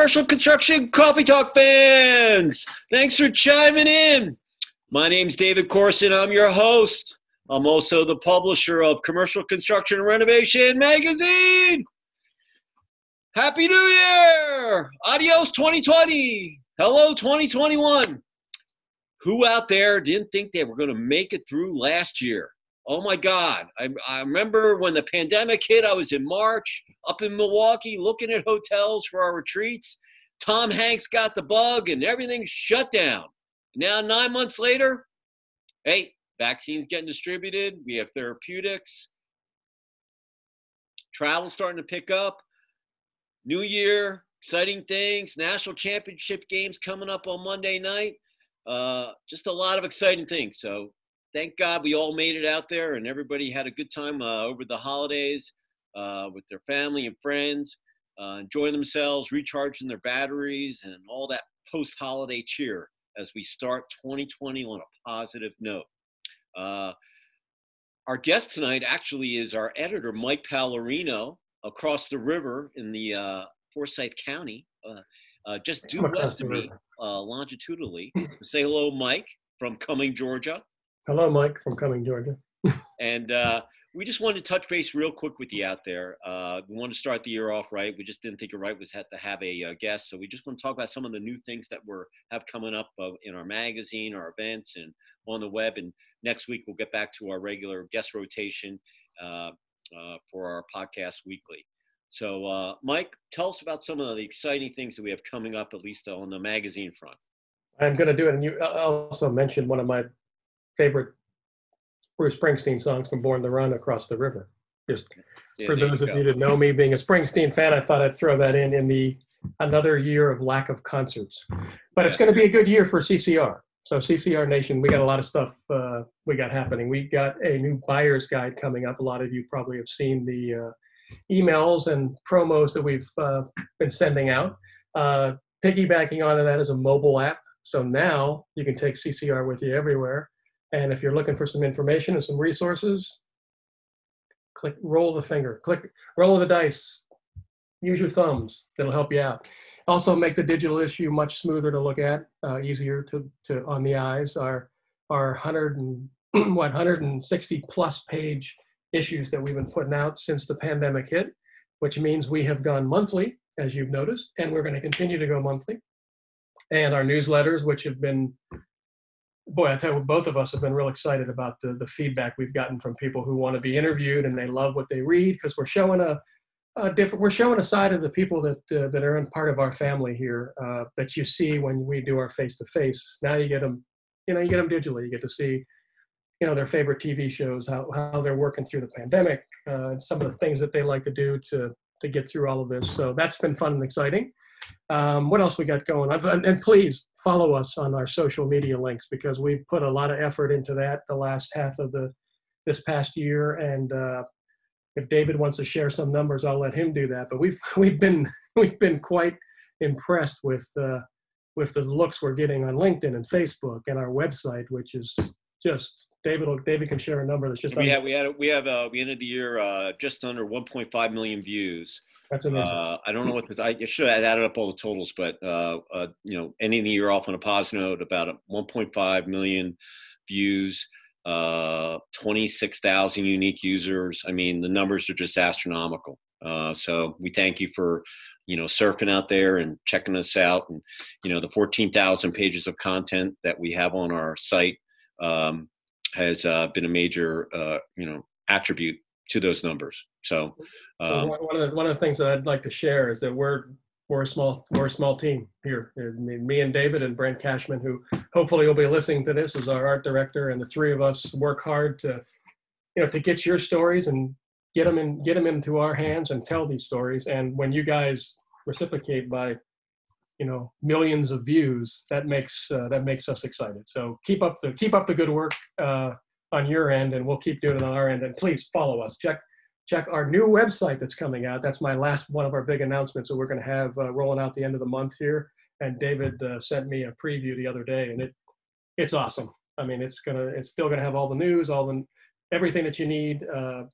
commercial construction coffee talk fans. Thanks for chiming in. My name's David Corson. I'm your host. I'm also the publisher of Commercial Construction and Renovation Magazine. Happy New Year! Adios 2020. Hello 2021. Who out there didn't think they were going to make it through last year? Oh my God. I, I remember when the pandemic hit, I was in March up in Milwaukee looking at hotels for our retreats. Tom Hanks got the bug and everything shut down. Now, nine months later, hey, vaccines getting distributed. We have therapeutics. Travel starting to pick up. New year, exciting things. National championship games coming up on Monday night. Uh, just a lot of exciting things. So thank God we all made it out there and everybody had a good time uh, over the holidays uh, with their family and friends, uh, enjoying themselves, recharging their batteries, and all that post holiday cheer as we start 2020 on a positive note. Uh, our guest tonight actually is our editor, Mike Pallerino, across the river in the uh, Forsyth County, uh, just due west of me, longitudinally. Say hello, Mike, from Cumming, Georgia. Hello, Mike from Cumming, Georgia. and uh, we just wanted to touch base real quick with you out there. Uh, we want to start the year off right. We just didn't think it right was had to have a uh, guest, so we just want to talk about some of the new things that we're have coming up uh, in our magazine, our events, and on the web. And next week we'll get back to our regular guest rotation uh, uh, for our podcast weekly. So, Mike, tell us about some of the exciting things that we have coming up, at least on the magazine front. I'm going to do it, and you also mentioned one of my favorite Bruce Springsteen songs from Born to Run Across the River. Just yeah, for those you of you that know me, being a Springsteen fan, I thought I'd throw that in in the another year of lack of concerts. But it's going to be a good year for CCR. So CCR Nation, we got a lot of stuff uh, we got happening. We got a new buyer's guide coming up. A lot of you probably have seen the uh, emails and promos that we've uh, been sending out. Uh, piggybacking onto that is a mobile app. So now you can take CCR with you everywhere. And if you're looking for some information and some resources, click roll the finger, click roll the dice, use your thumbs. That'll help you out. Also make the digital issue much smoother to look at, uh, easier to, to on the eyes. Our our 100 and what 160 plus page issues that we've been putting out since the pandemic hit, which means we have gone monthly, as you've noticed, and we're going to continue to go monthly. And our newsletters, which have been boy, I tell you, both of us have been real excited about the the feedback we've gotten from people who want to be interviewed and they love what they read because we're showing a, a, different, we're showing a side of the people that uh, that are in part of our family here uh, that you see when we do our face to face. Now you get them, you know, you get them digitally. You get to see, you know, their favorite TV shows, how how they're working through the pandemic, uh, some of the things that they like to do to to get through all of this. So that's been fun and exciting. Um, what else we got going? I've, and please follow us on our social media links because we've put a lot of effort into that the last half of the this past year. And uh, if David wants to share some numbers, I'll let him do that. But we've we've been we've been quite impressed with uh, with the looks we're getting on LinkedIn and Facebook and our website, which is just David. David can share a number that's just. We have we had we have uh, we ended the year uh, just under 1.5 million views. That's amazing. Uh, I don't know what the, I should have added up all the totals, but uh, uh, you know, ending the year off on a positive note, about 1.5 million views, uh, 26,000 unique users. I mean, the numbers are just astronomical. Uh, so we thank you for, you know, surfing out there and checking us out, and you know, the 14,000 pages of content that we have on our site um, has uh, been a major, you know, attribute to those numbers. So um, one, of the, one of the things that I'd like to share is that we're we're a small we're a small team here. Me and David and Brent Cashman, who hopefully will be listening to this, is our art director, and the three of us work hard to you know to get your stories and get them in get them into our hands and tell these stories. And when you guys reciprocate by you know millions of views, that makes uh, that makes us excited. So keep up the keep up the good work. Uh, on your end, and we'll keep doing it on our end. And please follow us. Check check our new website that's coming out. That's my last one of our big announcements that we're going to have uh, rolling out the end of the month here. And David uh, sent me a preview the other day, and it it's awesome. I mean, it's gonna it's still gonna have all the news, all the everything that you need uh,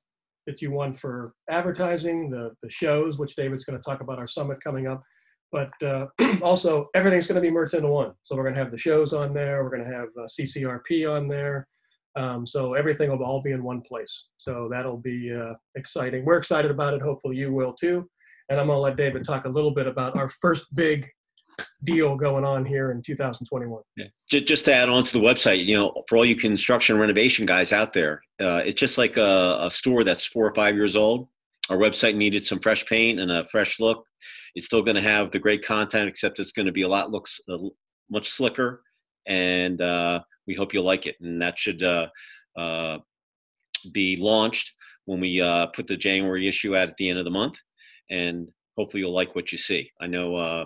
that you want for advertising, the the shows, which David's going to talk about our summit coming up. but uh, also everything's going to be merged into one. So we're going to have the shows on there. We're going to have uh, CCRP on there. Um, so everything will all be in one place. So that'll be uh, exciting. We're excited about it. Hopefully you will too. And I'm going to let David talk a little bit about our first big deal going on here in 2021. Yeah. Just to add on to the website, you know, for all you construction renovation guys out there, uh, it's just like a, a, store that's four or five years old. Our website needed some fresh paint and a fresh look. It's still going to have the great content, except it's going to be a lot looks uh, much slicker, and uh, we hope you'll like it. And that should uh, uh, be launched when we uh, put the January issue out at the end of the month, and hopefully you'll like what you see. I know uh,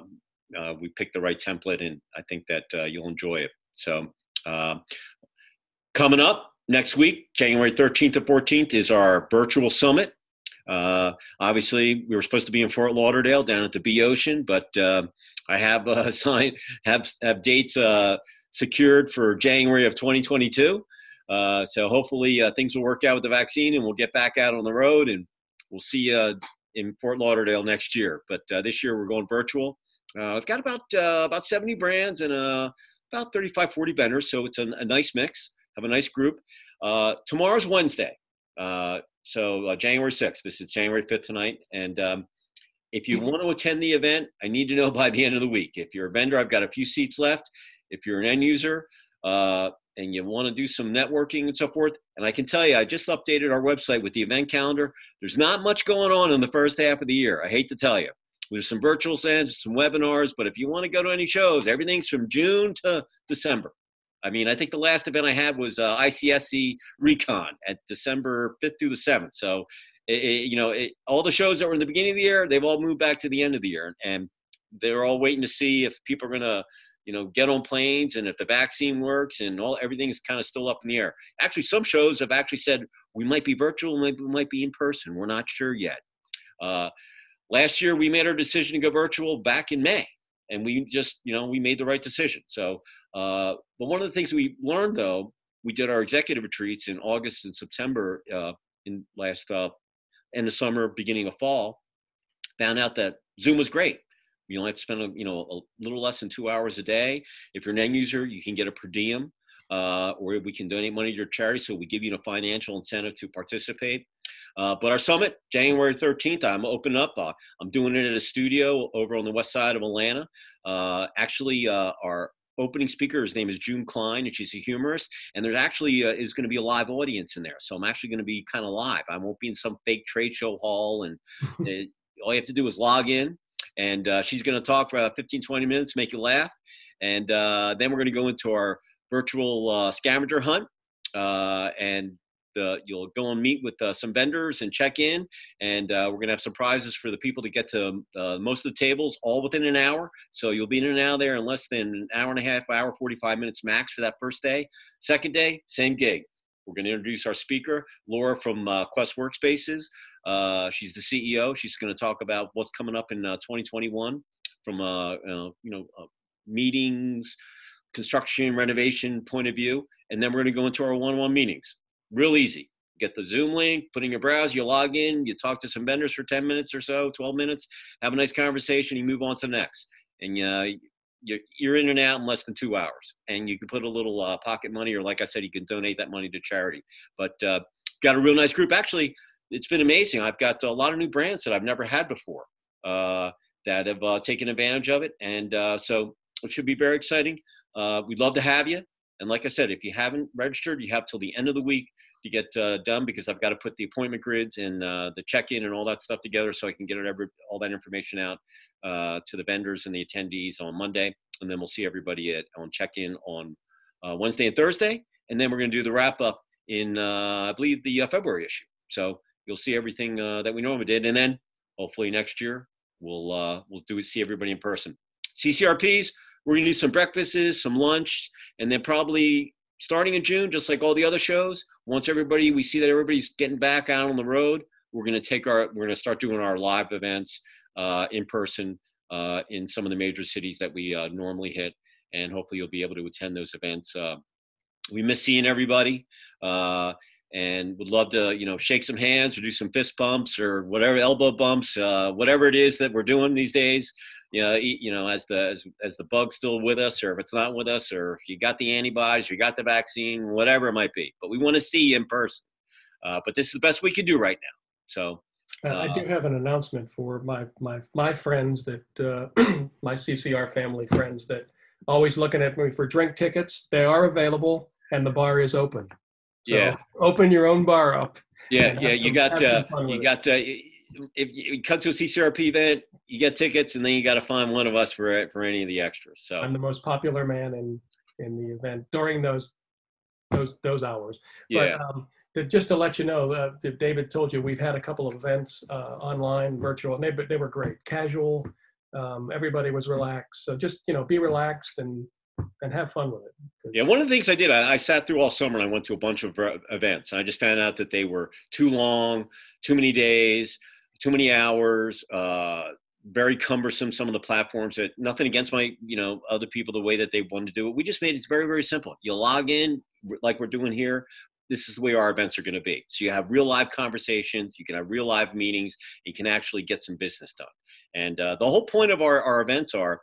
we picked the right template, and I think that you'll enjoy it. So, uh, coming up next week, January 13th to 14th, is our virtual summit. Uh, obviously, we were supposed to be in Fort Lauderdale down at the B Ocean, but uh, I have uh, signed have have dates secured for January of 2022. so hopefully things will work out with the vaccine, and we'll get back out on the road, and we'll see you in Fort Lauderdale next year. But this year we're going virtual. Uh, I've got about uh, about 70 brands and uh, about 35, 40 vendors, so it's a, a nice mix. Have a nice group. Uh, tomorrow's Wednesday, uh, so uh, January 6th. This is January 5th tonight, and um, if you want to attend the event, I need to know by the end of the week. If you're a vendor, I've got a few seats left. If you're an end user uh, and you want to do some networking and so forth, and I can tell you, I just updated our website with the event calendar. There's not much going on in the first half of the year. I hate to tell you. There's some virtual sessions, some webinars, but if you want to go to any shows, everything's from June to December. I mean, I think the last event I had was uh, ICSC Recon at December 5th through the 7th. So, it, it, you know, it, all the shows that were in the beginning of the year, they've all moved back to the end of the year. And they're all waiting to see if people are going to, you know, get on planes and if the vaccine works and all everything is kind of still up in the air. Actually, some shows have actually said we might be virtual, maybe we might be in person. We're not sure yet. Uh, last year we made our decision to go virtual back in May, and we just you know we made the right decision. So, uh, but one of the things we learned though, we did our executive retreats in August and September uh, in last uh, end of summer, beginning of fall. Found out that Zoom was great. You only have to spend a, you know a little less than two hours a day. If you're an end user, you can get a per diem, uh, or we can donate money to your charity. So we give you a financial incentive to participate. Uh, but our summit, January 13th, I'm opening up. Uh, I'm doing it at a studio over on the west side of Atlanta. Uh, actually, uh, our opening speaker, his name is June Klein, and she's a humorist. And there actually uh, is going to be a live audience in there. So I'm actually going to be kind of live. I won't be in some fake trade show hall. And it, all you have to do is log in. And uh, she's going to talk for about 15, 20 minutes, make you laugh. And then we're going to go into our virtual scavenger hunt. and uh, you'll go and meet with uh, some vendors and check in, and uh, we're going to have some prizes for the people to get to uh, most of the tables all within an hour. So you'll be in and out there in less than an hour and a half, hour, 45 minutes max for that first day. Second day, same gig. We're going to introduce our speaker, Laura from uh, Quest Workspaces. Uh, she's the CEO. She's going to talk about what's coming up in uh, 2021 from uh, uh, you know meetings, construction, renovation point of view, and then we're going to go into our one-on-one meetings real easy. Get the Zoom link, put in your browser, you log in, you talk to some vendors for 10 minutes or so, 12 minutes, have a nice conversation, you move on to the next. And uh, you're in and out in less than two hours. And you can put a little uh, pocket money, or like I said, you can donate that money to charity. But uh, got a real nice group. Actually, it's been amazing. I've got a lot of new brands that I've never had before uh, that have uh, taken advantage of it. And uh, so it should be very exciting. Uh, we'd love to have you. And like I said, if you haven't registered, you have till the end of the week to get uh, done because I've got to put the appointment grids and uh, the check-in and all that stuff together so I can get every, all that information out uh, to the vendors and the attendees on Monday, and then we'll see everybody at on check-in on uh, Wednesday and Thursday, and then we're going to do the wrap-up in uh, I believe the uh, February issue. So you'll see everything that we normally did, and then hopefully next year we'll we'll do see everybody in person. CCRPs, we're going to do some breakfasts, some lunch, and then probably starting in June, just like all the other shows, once everybody we see that everybody's getting back out on the road, we're going to take our we're going to start doing our live events uh, in person uh, in some of the major cities that we uh, normally hit, and hopefully you'll be able to attend those events. Uh, we miss seeing everybody, uh, and would love to you know shake some hands or do some fist bumps or whatever elbow bumps, uh, whatever it is that we're doing these days. You know, you know, as the as, as the bug's still with us, or if it's not with us, or if you got the antibodies, you got the vaccine, whatever it might be. But we want to see you in person. Uh, but this is the best we can do right now. So. Uh, I do uh, have an announcement for my my my friends that uh, my CCR family friends that always looking at me for drink tickets. They are available, and the bar is open. So yeah. Open your own bar up. Yeah, yeah. You got uh, you got uh, if you come to a CCRP event, you get tickets, and then you got to find one of us for for any of the extras. So I'm the most popular man in in the event during those those those hours. Yeah. But, um, to, just to let you know, uh, David told you we've had a couple of events uh, online, virtual, and they they were great, casual. Um, everybody was relaxed. So just you know, be relaxed and and have fun with it. Yeah, one of the things I did, I, I, sat through all summer and I went to a bunch of uh, events, and I just found out that they were too long, too many days too many hours, uh, very cumbersome. Some of the platforms that nothing against my, you know, other people the way that they wanted to do it. We just made it very, very simple. You log in like we're doing here. This is the way our events are going to be. So you have real live conversations. You can have real live meetings. You can actually get some business done. And uh, the whole point of our, our events are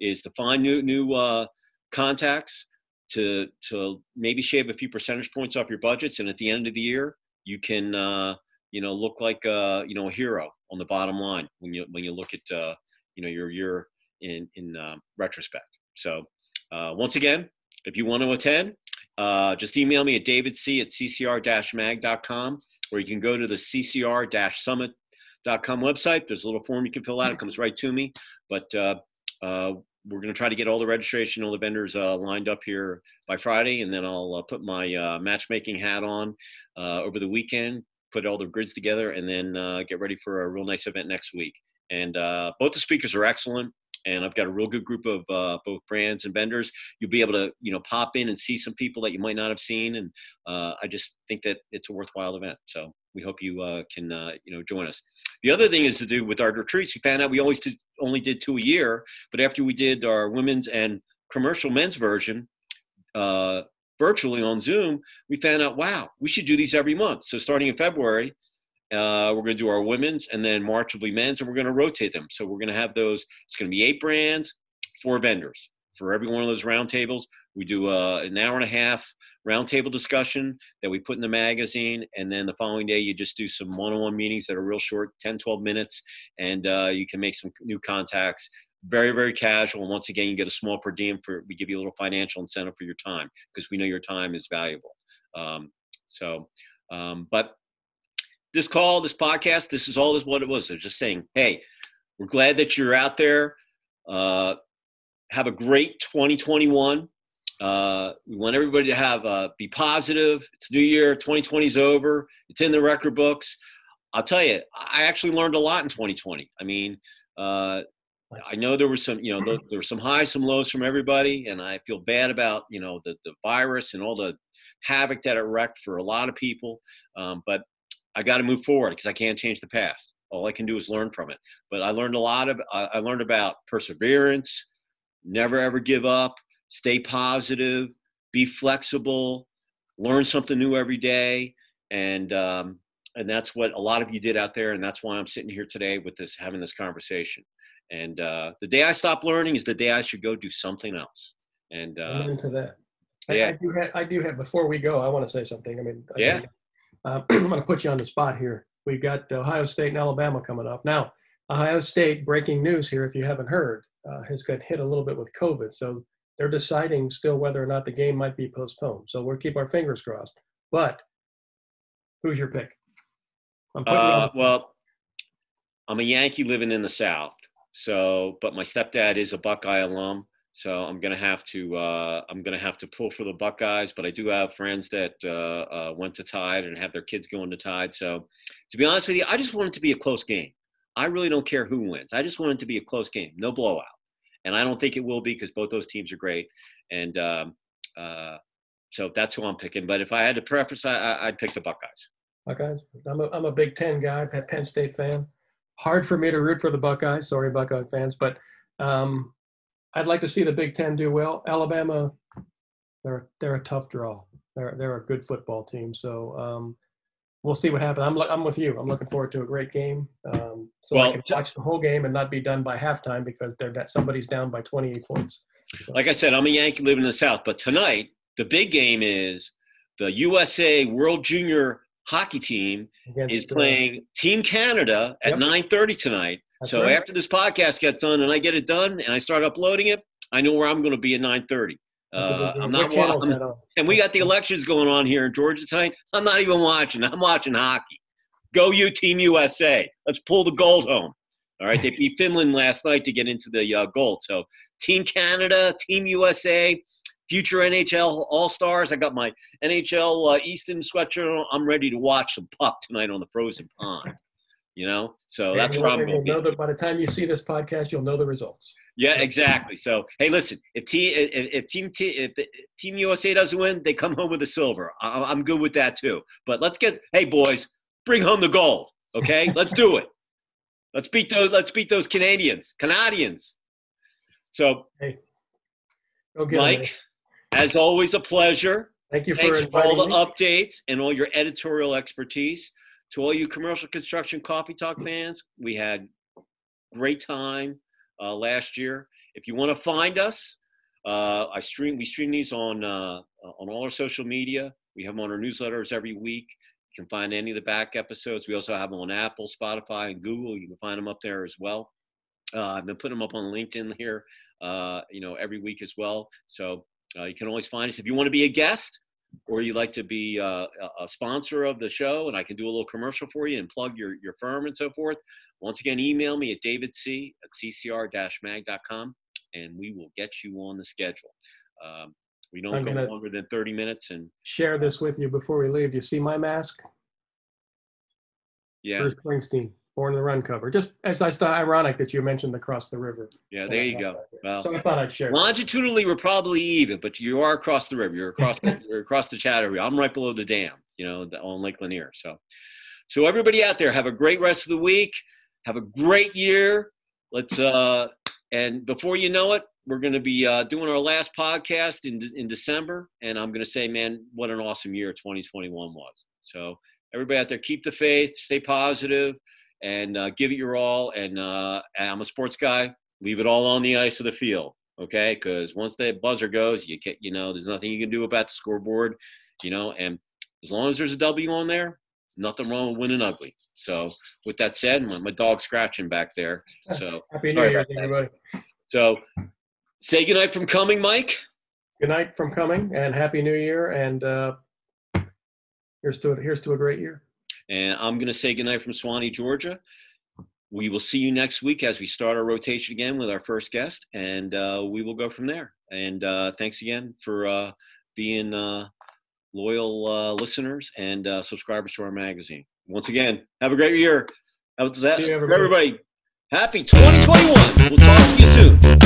is to find new new uh, contacts to to maybe shave a few percentage points off your budgets, and at the end of the year, you can uh, you know, look like a, you know, a hero on the bottom line when you, when you look at, uh, you know, your year in, in uh, retrospect. So uh, once again, if you want to attend, uh, just email me at davidc at ccr-mag.com or you can go to the ccr-summit.com website. There's a little form you can fill out. It comes right to me. But uh, uh, we're going to try to get all the registration, all the vendors uh, lined up here by Friday, and then I'll put my uh, matchmaking hat on over the weekend put all the grids together, and then uh, get ready for a real nice event next week. And uh, both the speakers are excellent, and I've got a real good group of uh, both brands and vendors. You'll be able to, you know, pop in and see some people that you might not have seen, and uh, I just think that it's a worthwhile event. So we hope you uh, can, uh, you know, join us. The other thing is to do with our retreats. We found out we always did, only did two a year, but after we did our women's and commercial men's version, uh, virtually on Zoom, we found out, wow, we should do these every month. So starting in February, uh, we're going to do our women's, and then March will be men's, and we're going to rotate them. So we're going to have those. It's going to be eight brands, four vendors for every one of those roundtables. We do uh, an hour and a half roundtable discussion that we put in the magazine, and then the following day you just do some one-on-one meetings that are real short, 10, 12 minutes, and uh, you can make some new contacts very very casual. And once again you get a small per diem for we give you a little financial incentive for your time because we know your time is valuable. Um, so um, but this call this podcast this is all is what it was. They're just saying hey we're glad that you're out there. Uh, have a great 2021 uh, we want everybody to have uh, be positive. It's new year. 2020 is over. It's in the record books. I'll tell you i actually learned a lot in 2020 i mean uh, I know there was some, you know, there were some highs, some lows from everybody, and I feel bad about, you know, the the virus and all the havoc that it wrecked for a lot of people. Um, but I got to move forward because I can't change the past. All I can do is learn from it. But I learned a lot of. I learned about perseverance, never ever give up, stay positive, be flexible, learn something new every day, and um, and that's what a lot of you did out there, and that's why I'm sitting here today with this having this conversation. And uh, the day I stop learning is the day I should go do something else. And uh, into that. Yeah. I, I, do have, I do have, before we go, I want to say something. I mean, yeah. I, uh, I'm going to put you on the spot here. We've got Ohio State and Alabama coming up. Now, Ohio State, breaking news here, if you haven't heard, uh, has got hit a little bit with COVID. So they're deciding still whether or not the game might be postponed. So we'll keep our fingers crossed. But who's your pick? I'm Uh, well, I'm a Yankee living in the South. So, but my stepdad is a Buckeye alum, so I'm gonna have to uh, I'm gonna have to pull for the Buckeyes. But I do have friends that uh, uh, went to Tide and have their kids going to Tide. So, to be honest with you, I just want it to be a close game. I really don't care who wins. I just want it to be a close game, no blowout. And I don't think it will be because both those teams are great. And um, uh, so that's who I'm picking. But if I had to preference, I, would pick the Buckeyes. Buckeyes. I'm a, I'm a Big Ten guy, Penn State fan hard for me to root for the Buckeyes. Sorry, Buckeye fans, but um, I'd like to see the Big Ten do well. Alabama, they're they're a tough draw. They're they're a good football team. So um, we'll see what happens. I'm I'm with you. I'm looking forward to a great game. Um, so well, I can watch the whole game and not be done by halftime because they're somebody's down by 28 points. So. Like I said, I'm a Yankee living in the South, but tonight the big game is the USA World Junior Hockey Team Against, is playing uh, Team Canada at yep. 9:30 tonight. That's so right. after this podcast gets done and I get it done and I start uploading it, I know where I'm going to be at 9:30. Uh, I'm not watching, and we got the elections going on here in Georgia tonight. I'm not even watching. I'm watching hockey. Go you, Team USA. Let's pull the gold home. All right, they beat Finland last night to get into the uh, gold. So, Team Canada, Team USA, future NHL All Stars. I got my NHL uh, Easton sweatshirt. I'm ready to watch some puck tonight on the frozen pond. You know, so that's where I'm going. Know that by the time you see this podcast, you'll know the results. Yeah, exactly. So, hey, listen, if, T, if, if team T, if Team USA doesn't win, they come home with a silver. I, am good with that too. But let's get, hey, boys, bring home the gold. Okay, let's do it. Let's beat those. Let's beat those Canadians. Canadians. So, hey, Mike, as always, a pleasure. Thank you for, for all the me. updates and all your editorial expertise. To all you commercial construction coffee talk fans, we had great time uh, last year. If you want to find us, uh, I stream. We stream these on uh, on all our social media. We have them on our newsletters every week. You can find any of the back episodes. We also have them on Apple, Spotify, and Google. You can find them up there as well. Uh, I've been putting them up on LinkedIn here, uh, you know, every week as well. So uh, you can always find us if you want to be a guest or you like to be uh, a sponsor of the show and I can do a little commercial for you and plug your, your firm and so forth, once again, email me at davidc at ccr-mag.com and we will get you on the schedule. Um, we don't I'm go longer than 30 minutes and share this with you before we leave. Do you see my mask? Yeah. Bruce Springsteen, Born in the Run cover. Just as I thought ironic that you mentioned across the river. Yeah, there you go. Well, so I thought I'd share. Longitudinally, we're probably even, but you are across the river. You're across the you're across the Chattahoochee. I'm right below the dam, you know, on Lake Lanier. So, so everybody out there, have a great rest of the week. Have a great year. Let's uh, and before you know it, we're going to be uh, doing our last podcast in in December, and I'm going to say, man, what an awesome year 2021 was. So everybody out there, keep the faith, stay positive, and uh, give it your all. And, uh, and I'm a sports guy. Leave it all on the ice of the field, okay? Because once that buzzer goes, you get, you know, there's nothing you can do about the scoreboard, you know. And as long as there's a W on there, nothing wrong with winning ugly. So with that said, my, my dog's scratching back there. So happy New Year, everybody. So say goodnight from Cumming, Mike. Good night from Cumming, and happy New Year. And uh, here's to here's to a great year. And I'm going to say goodnight from Suwanee, Georgia. We will see you next week as we start our rotation again with our first guest, and uh, we will go from there. And uh, thanks again for uh, being uh, loyal uh, listeners and uh, subscribers to our magazine. Once again, have a great year. How that? everybody. everybody. Happy 2021. We'll talk to you soon.